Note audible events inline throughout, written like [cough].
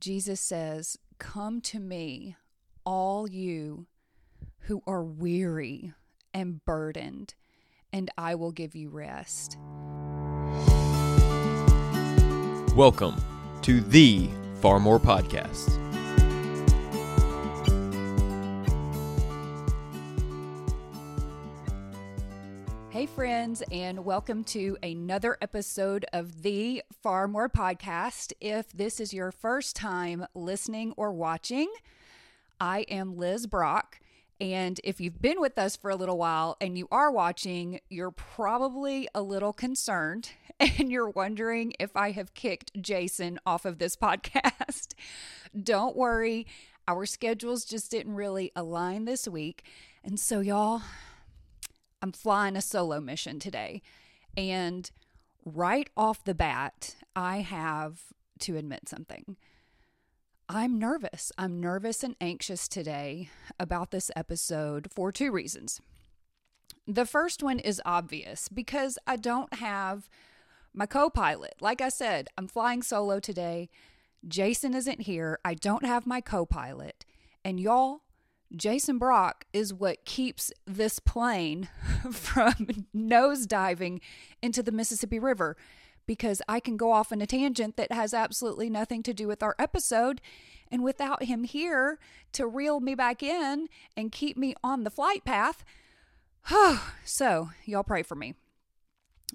Jesus says, Come to me, all you who are weary and burdened, and I will give you rest. Welcome to the Far More Podcast. Friends, and welcome to another episode of the Far More Podcast. If this is your first time listening or watching, I am Liz Brock. And if you've been with us for a little while and you are watching, you're probably a little concerned [laughs] and you're wondering if I have kicked Jason off of this [laughs] podcast. Don't worry, our schedules just didn't really align this week. And so, y'all, I'm flying a solo mission today. And right off the bat, I have to admit something. I'm nervous. I'm nervous and anxious today about this episode for two reasons. The first one is obvious because I don't have my co pilot. Like I said, I'm flying solo today. Jason isn't here. I don't have my co pilot. And y'all, Jason Brock is what keeps this plane [laughs] from nosediving into the Mississippi River because I can go off on a tangent that has absolutely nothing to do with our episode. And without him here to reel me back in and keep me on the flight path, [sighs] so y'all pray for me.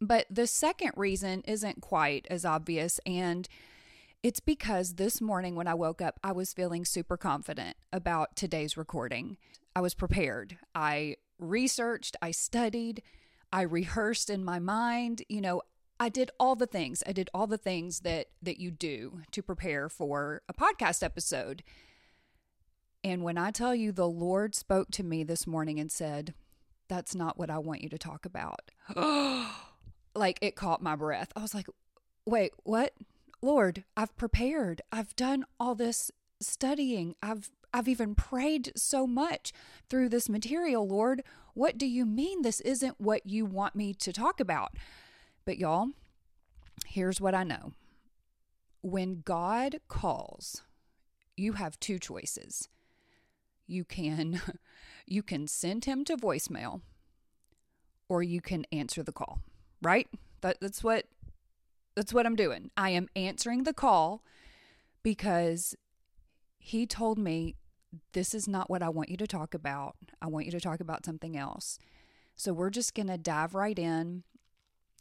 But the second reason isn't quite as obvious. And it's because this morning when I woke up, I was feeling super confident about today's recording. I was prepared. I researched, I studied, I rehearsed in my mind. You know, I did all the things. I did all the things that that you do to prepare for a podcast episode. And when I tell you the Lord spoke to me this morning and said, "That's not what I want you to talk about." [gasps] like it caught my breath. I was like, "Wait, what?" Lord, I've prepared. I've done all this studying. I've I've even prayed so much through this material, Lord. What do you mean this isn't what you want me to talk about? But y'all, here's what I know. When God calls, you have two choices. You can [laughs] you can send him to voicemail or you can answer the call, right? That, that's what that's what I'm doing. I am answering the call because he told me this is not what I want you to talk about. I want you to talk about something else. So we're just going to dive right in.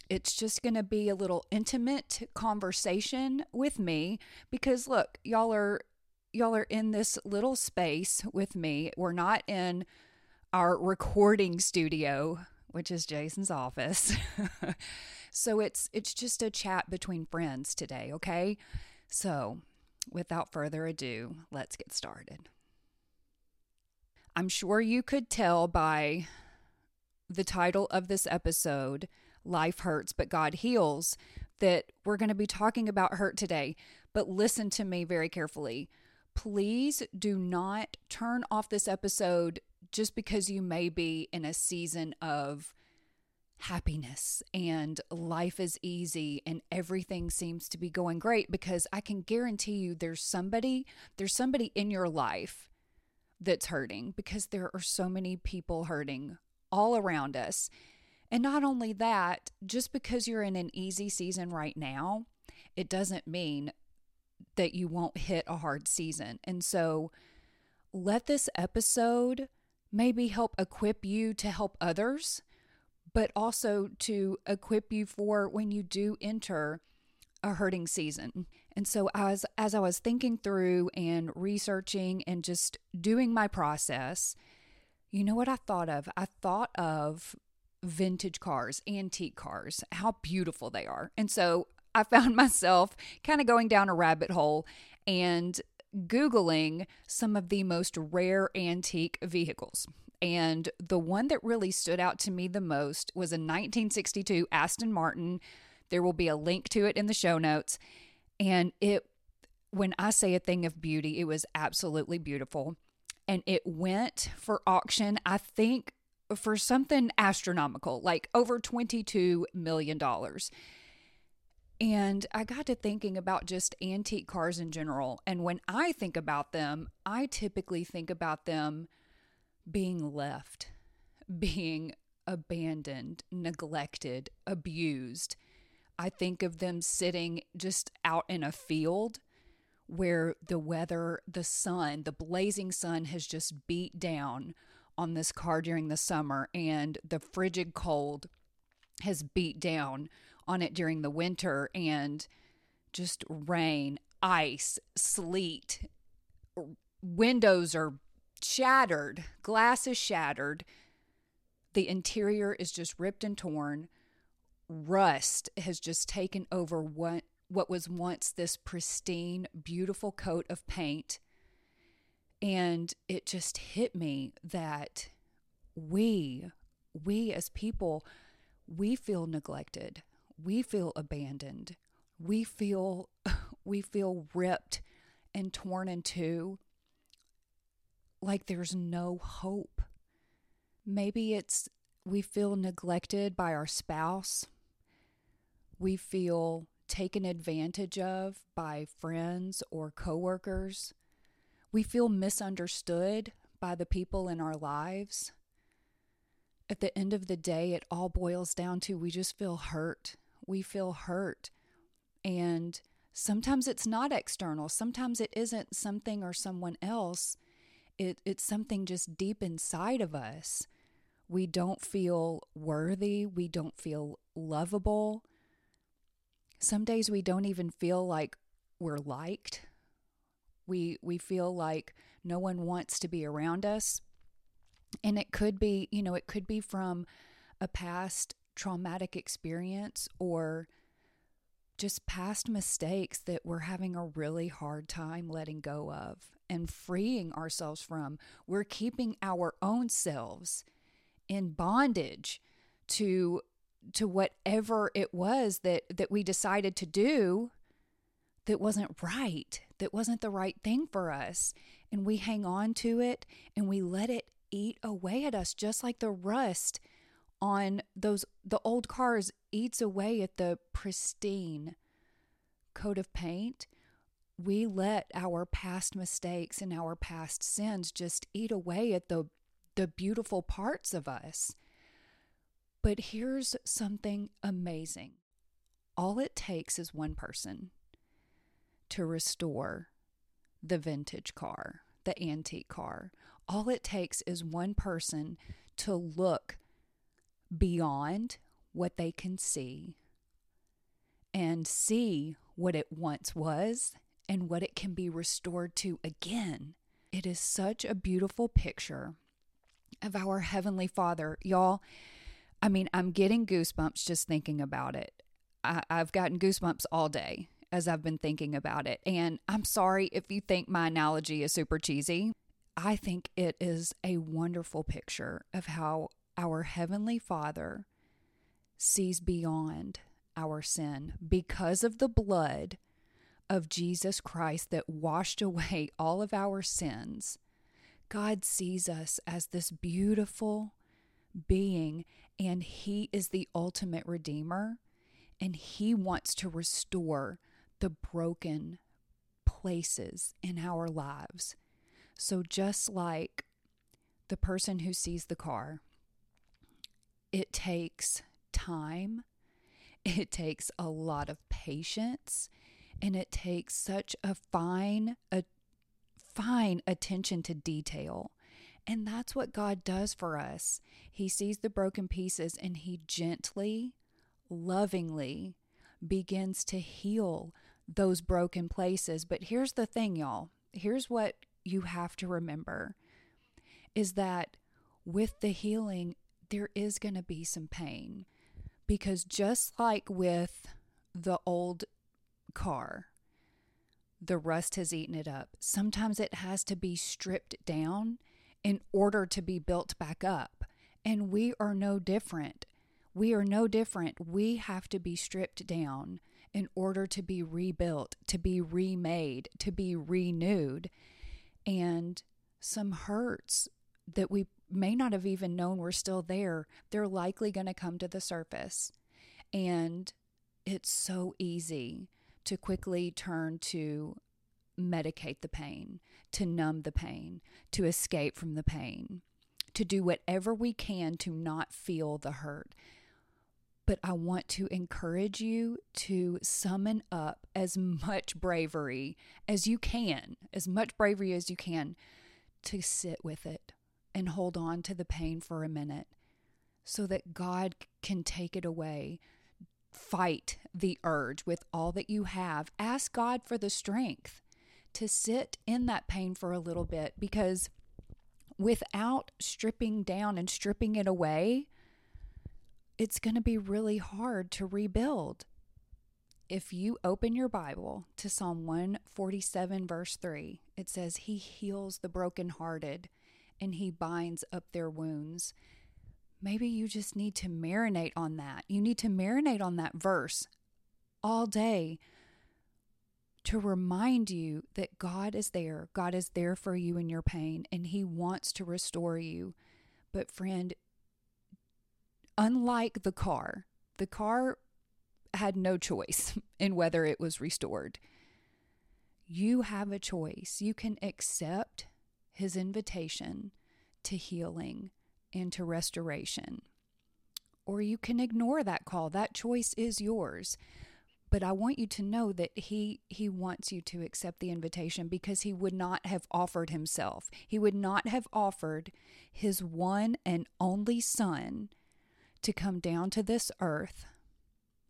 It's just going to be a little intimate conversation with me because look, y'all are y'all are in this little space with me. We're not in our recording studio, which is Jason's office. [laughs] So it's it's just a chat between friends today, okay? So, without further ado, let's get started. I'm sure you could tell by the title of this episode, Life Hurts but God Heals, that we're going to be talking about hurt today. But listen to me very carefully. Please do not turn off this episode just because you may be in a season of happiness and life is easy and everything seems to be going great because I can guarantee you there's somebody there's somebody in your life that's hurting because there are so many people hurting all around us. And not only that, just because you're in an easy season right now, it doesn't mean that you won't hit a hard season. And so let this episode maybe help equip you to help others but also to equip you for when you do enter a hurting season. And so as as I was thinking through and researching and just doing my process, you know what I thought of? I thought of vintage cars, antique cars, how beautiful they are. And so I found [laughs] myself kind of going down a rabbit hole and Googling some of the most rare antique vehicles. And the one that really stood out to me the most was a 1962 Aston Martin. There will be a link to it in the show notes. And it, when I say a thing of beauty, it was absolutely beautiful. And it went for auction, I think, for something astronomical, like over $22 million. And I got to thinking about just antique cars in general. And when I think about them, I typically think about them being left, being abandoned, neglected, abused. I think of them sitting just out in a field where the weather, the sun, the blazing sun has just beat down on this car during the summer and the frigid cold has beat down on it during the winter and just rain, ice, sleet, windows are shattered, glass is shattered. The interior is just ripped and torn. Rust has just taken over what what was once this pristine, beautiful coat of paint. And it just hit me that we, we as people, we feel neglected. We feel abandoned. We feel [laughs] we feel ripped and torn in two like there's no hope. Maybe it's we feel neglected by our spouse. We feel taken advantage of by friends or coworkers. We feel misunderstood by the people in our lives. At the end of the day, it all boils down to we just feel hurt. We feel hurt. And sometimes it's not external, sometimes it isn't something or someone else. It, it's something just deep inside of us. We don't feel worthy. We don't feel lovable. Some days we don't even feel like we're liked. We we feel like no one wants to be around us. And it could be, you know, it could be from a past traumatic experience or just past mistakes that we're having a really hard time letting go of and freeing ourselves from. We're keeping our own selves in bondage to to whatever it was that that we decided to do that wasn't right that wasn't the right thing for us and we hang on to it and we let it eat away at us just like the rust on those the old cars eats away at the pristine coat of paint. We let our past mistakes and our past sins just eat away at the the beautiful parts of us. But here's something amazing. All it takes is one person to restore the vintage car, the antique car. All it takes is one person to look beyond what they can see and see what it once was and what it can be restored to again. It is such a beautiful picture of our Heavenly Father. Y'all, I mean, I'm getting goosebumps just thinking about it. I, I've gotten goosebumps all day as I've been thinking about it. And I'm sorry if you think my analogy is super cheesy. I think it is a wonderful picture of how our Heavenly Father sees beyond our sin because of the blood of Jesus Christ that washed away [laughs] all of our sins. God sees us as this beautiful being and He is the ultimate Redeemer, and He wants to restore the broken places in our lives. So, just like the person who sees the car, it takes time, it takes a lot of patience, and it takes such a fine, a fine attention to detail and that's what God does for us. He sees the broken pieces and He gently, lovingly begins to heal those broken places. But here's the thing, y'all. Here's what you have to remember is that with the healing, there is going to be some pain. Because just like with the old car, the rust has eaten it up. Sometimes it has to be stripped down in order to be built back up. And we are no different. We are no different. We have to be stripped down in order to be rebuilt, to be remade, to be renewed. And some hurts that we may not have even known were still there, they're likely going to come to the surface. And it's so easy to quickly turn to medicate the pain, to numb the pain, to escape from the pain, to do whatever we can to not feel the hurt. But I want to encourage you to summon up as much bravery as you can, as much bravery as you can, to sit with it and hold on to the pain for a minute so that God can take it away. Fight the urge with all that you have. Ask God for the strength to sit in that pain for a little bit because without stripping down and stripping it away, it's going to be really hard to rebuild. If you open your Bible to Psalm 147, verse 3, it says, He heals the brokenhearted and He binds up their wounds. Maybe you just need to marinate on that. You need to marinate on that verse all day to remind you that God is there. God is there for you in your pain and He wants to restore you. But, friend, unlike the car, the car had no choice [laughs] in whether it was restored. You have a choice. You can accept His invitation to healing and to restoration, or you can ignore that call. That choice is yours but I want you to know that he he wants you to accept the invitation because he would not have offered himself. He would not have offered his one and only son to come down to this earth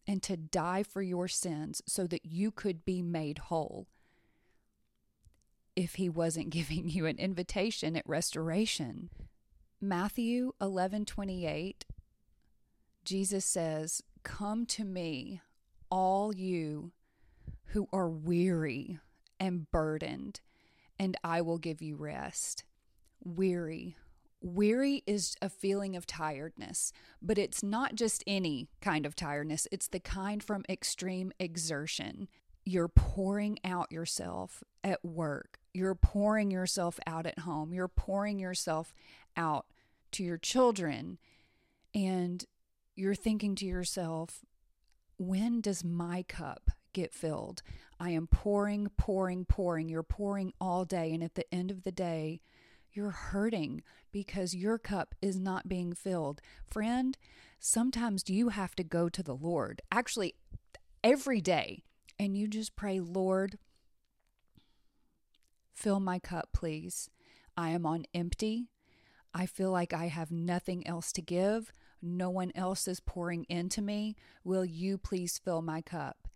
and to die for your sins so that you could be made whole. If he wasn't [laughs] giving you an invitation at restoration. Matthew 11:28 Jesus says, "Come to me, all you who are weary and burdened, and I will give you rest. Weary. Weary is a feeling of tiredness, but it's not just any kind of tiredness, it's the kind from extreme exertion. You're pouring out yourself at work, you're pouring yourself out at home, you're pouring yourself out to your children, and you're thinking to yourself, when does my cup get filled? I am pouring, pouring, pouring. You're pouring all day. And at the end of the day, you're hurting because your cup is not being filled. Friend, sometimes you have to go to the Lord, actually, every day, and you just pray, Lord, fill my cup, please. I am on empty. I feel like I have nothing else to give no one else is pouring into me. Will you please fill my cup?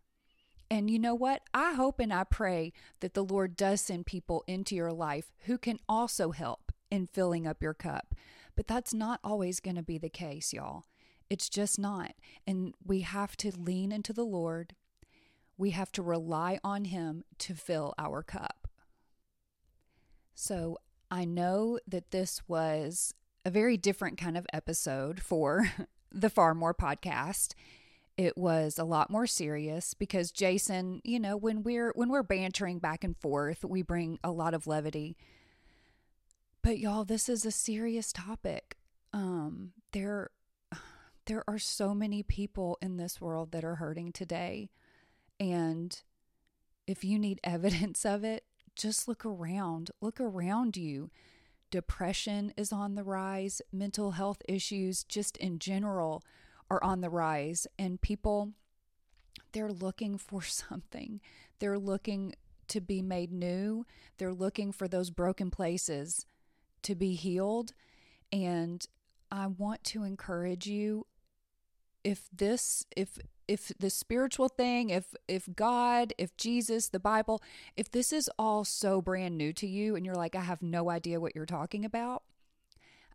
And you know what? I hope and I pray that the Lord does send people into your life who can also help in filling up your cup. But that's not always going to be the case, y'all. It's just not. And we have to lean into the Lord. We have to rely on Him to fill our cup. So I know that this was a very different kind of episode for [laughs] the Far More podcast. It was a lot more serious because Jason, you know, when we're when we're bantering back and forth, we bring a lot of levity. But y'all, this is a serious topic. Um there [sighs] there are so many people in this world that are hurting today. And if you need [laughs] evidence of it, just look around. Look around you depression is on the rise, mental health issues just in general are on the rise, and people they're looking for [laughs] something. They're looking to be made new. They're looking for those broken places to be healed. And I want to encourage you if this if if the spiritual thing, if if God, if Jesus, the Bible, if this is all so brand new to you and you're like I have no idea what you're talking about,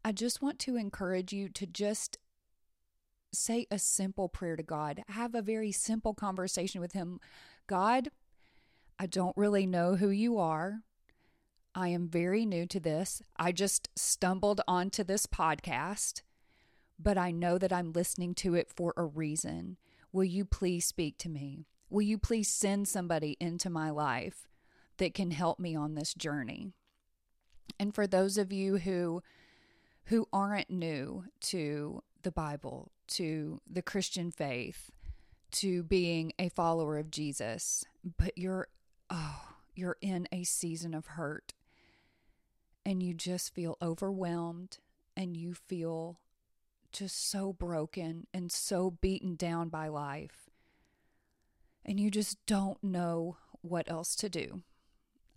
I just want to encourage you to just say a simple prayer to God. Have a very simple conversation with him. God, I don't really know who you are. I am very new to this. I just stumbled onto this podcast, but I know that I'm listening to it for a reason. Will you please speak to me? Will you please send somebody into my life that can help me on this journey? And for those of you who who aren't new to the Bible, to the Christian faith, to being a follower of Jesus, but you're oh, you're in a season of hurt and you just feel overwhelmed and you feel just so broken and so beaten down by life. And you just don't know what else to do.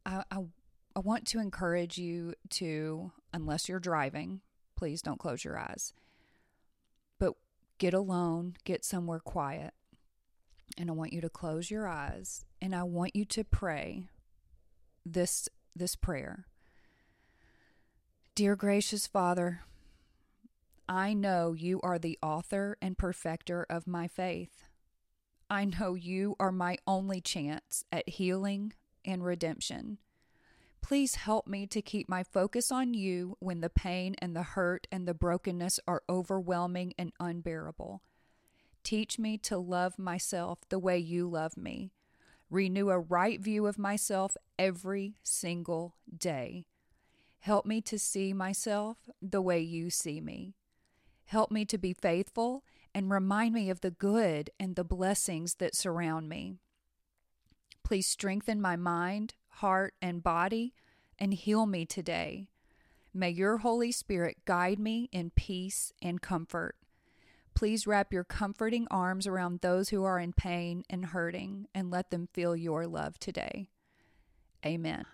I, I, I want to encourage you to, unless you're driving, please don't close your eyes, but get alone, get somewhere quiet. And I want you to close your eyes and I want you to pray this this prayer. Dear gracious Father, I know you are the author and perfecter of my faith. I know you are my only chance at healing and redemption. Please help me to keep my focus on you when the pain and the hurt and the brokenness are overwhelming and unbearable. Teach me to love myself the way you love me. Renew a right view of myself every single day. Help me to see myself the way you see me. Help me to be faithful and remind me of the good and the blessings that surround me. Please strengthen my mind, heart, and body and heal me today. May your Holy Spirit guide me in peace and comfort. Please wrap your comforting arms around those who are in pain and hurting and let them feel your love today. Amen.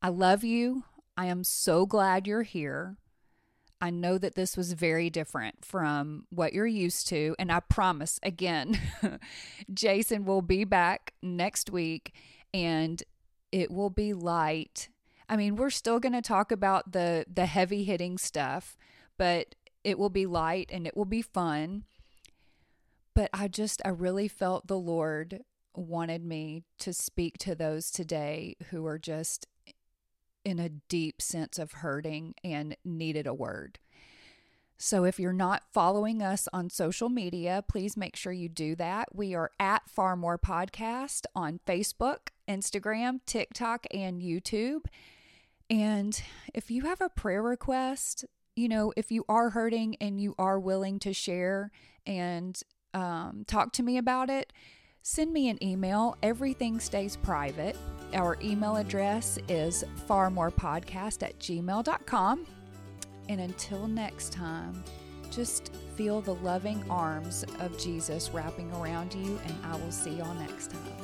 I love you. I am so glad you're here. I know that this was very different from what you're used to. And I promise again, [laughs] Jason will be back next week and it will be light. I mean, we're still going to talk about the the heavy hitting stuff, but it will be light and it will be fun. But I just I really felt the Lord wanted me to speak to those today who are just in a deep sense of hurting and needed a word. So, if you're not following us on social media, please make sure you do that. We are at Far More Podcast on Facebook, Instagram, TikTok, and YouTube. And if you have a prayer request, you know, if you are hurting and you are willing to share and um, talk to me about it, send me an email. Everything stays private. Our email address is farmorepodcast at gmail.com. And until next time, just feel the loving arms of Jesus wrapping around you, and I will see y'all next time.